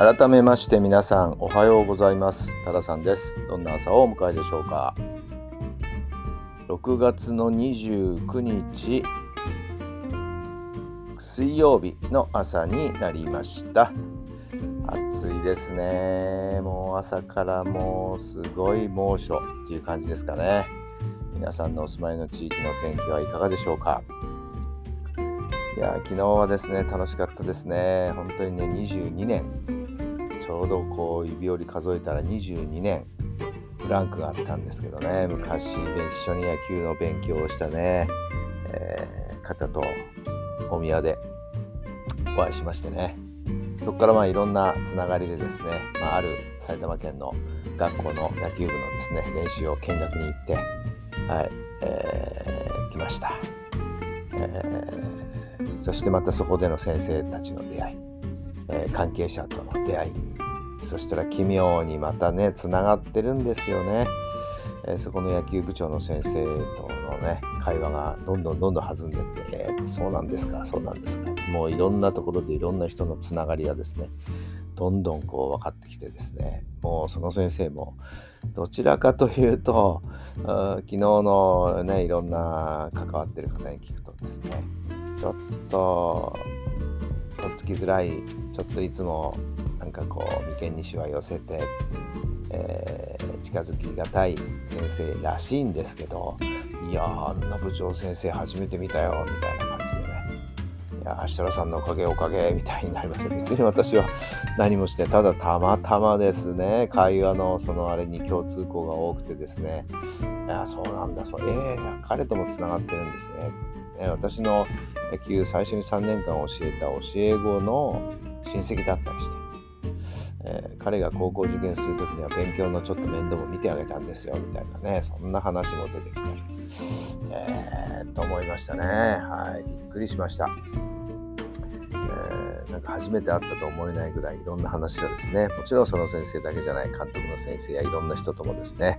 改めまして皆さんおはようございます。多田さんです。どんな朝をお迎えでしょうか。6月の29日水曜日の朝になりました。暑いですね。もう朝からもうすごい猛暑っていう感じですかね。皆さんのお住まいの地域の天気はいかがでしょうか。いや昨日はですね楽しかったですね。本当にね22年。ょうどこう指折り数えたら22年ブランクがあったんですけどね。昔一緒に野球の勉強をしたね、えー、方とお宮でお会いしましてね。そこからまあいろんなつながりでですね、まあ、ある埼玉県の学校の野球部のですね練習を見学に行ってはい、えー、来ました、えー、そしてまたそこでの先生たちの出会い、えー、関係者との出会い。そしたら奇妙にまたねつながってるんですよね、えー、そこの野球部長の先生とのね会話がどんどんどんどん弾んでって、えー、そうなんですかそうなんですか。もういろんなところでいろんな人のつながりがですねどんどんこう分かってきてですね。もうその先生もどちらかというと昨日のねいろんな関わってる方に聞くとですねちょっととっつきづらいちょっといつもなんかこう眉間にしわ寄せて、えー、近づきがたい先生らしいんですけどいやあんな部長先生初めて見たよみたいな感じでね。いや設楽さんのおかげおかげみたいになりました別に私は何もしてただたまたまですね会話のそのあれに共通項が多くてですね。いやそうなんだそう。ええー、彼ともつながってるんですね。ね私の野球最初に3年間教えた教え子の親戚だったりしてえー、彼が高校受験する時には勉強のちょっと面倒も見てあげたんですよみたいなねそんな話も出てきて、えー、と思いましたね。はいびっくりしました、なんか初めて会ったと思えないぐらいいろんな話がですねもちろんその先生だけじゃない監督の先生やいろんな人ともですね、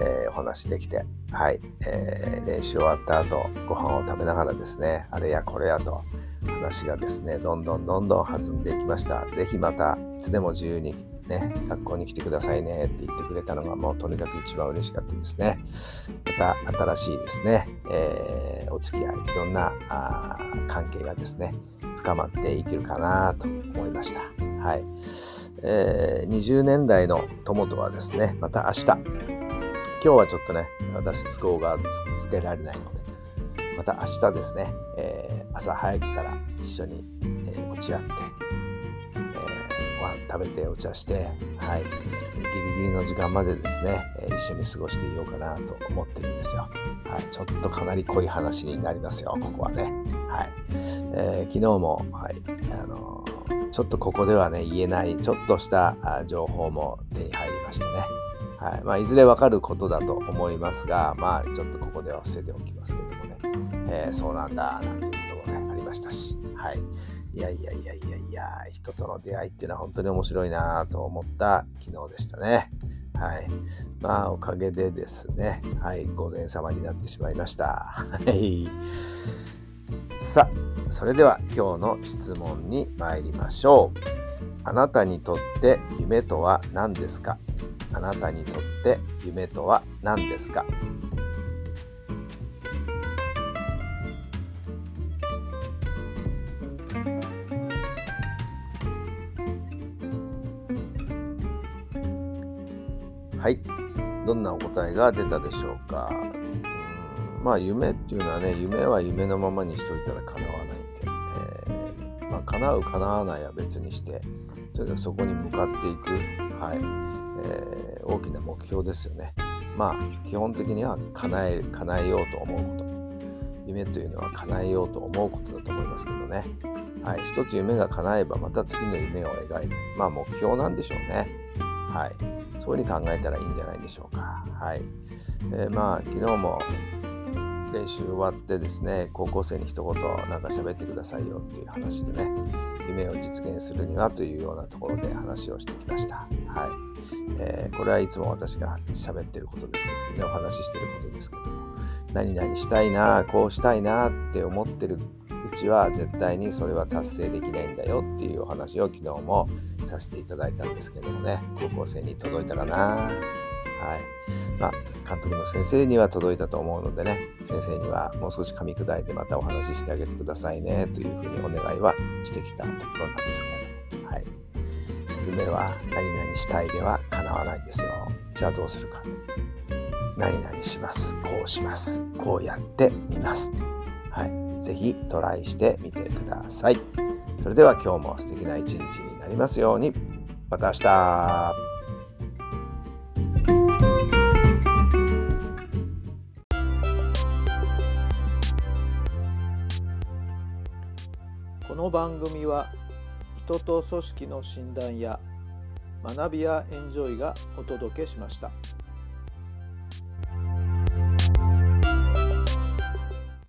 えお話できてはい、えー練習終わった後ご飯を食べながらですねあれやこれやと話がですね、どんどんどんどん弾んでいきました。ぜひまたいつでも自由にね、学校に来てくださいねって言ってくれたのがもうとにかく一番嬉しかったですね。また新しいですね、えー、お付き合い、いろんなあ関係がですね、深まっていけるかなと思いました。はい。えー、20年代の友とはですね、また明日、今日はちょっとね、私都合がつけられないので、また明日ですね、えー、朝早くから一緒に、えー、落ち合って、食べてお茶して、はい、ギリギリの時間までですね、え一緒に過ごしていようかなと思ってるんですよ。はい、ちょっとかなり濃い話になりますよ、ここはね。はいえー昨日も、はいあのちょっとここではね言えないちょっとした情報も手に入りましてね。はいまあ、いずれわかることだと思いますが、まあ、ちょっとここでは伏せておきますけどもね、えー、そうなんだ、なんていうこともね、ありましたし、はい。いやいやいやいやいや、人との出会いっていうのは本当に面白いなと思った昨日でしたね。はい。まあ、おかげでですね、はい、午前様になってしまいました。はい。さあ、それでは今日の質問に参りましょう。あなたにとって夢とは何ですか？あなたにとって夢とは何ですか？はい。どんなお答えが出たでしょうか？まあ夢っていうのはね夢は夢のままにしといたら叶わないんで、えー、まあ、叶う叶わないは別にしてとにかくそこに向かっていく。はい。えー、大きな目標ですよね。まあ基本的には叶え叶えようと思うこと。夢というのは叶えようと思うことだと思いますけどね。はい、一つ夢が叶えばまた次の夢を描いて、まあ目標なんでしょうね。はい、そういうふうに考えたらいいんじゃないでしょうか。はい、え、まあ昨日も練習終わってですね高校生に一言なんか喋ってくださいよっていう話でね夢を実現するにはというようなところで話をしてきました。はいえー、これはいつも私が喋ってることですけどねお話ししてることですけども何々したいなこうしたいなって思ってるちは絶対にそれは達成できないんだよっていうお話を昨日もさせていただいたんですけどもね高校生に届いたかなはいまあ、監督の先生には届いたと思うのでね、先生にはもう少し噛み砕いてまたお話ししてあげてくださいねというふうにお願いはしてきたところなんですけれども、はい、夢は何々したいでは叶わないんですよ。じゃあどうするか。何々します。こうします。こうやってみます。はい。ぜひトライしてみてください。それでは今日も素敵な一日になりますように。また明日。この番組は人と組織の診断や学びやエンジョイがお届けしました。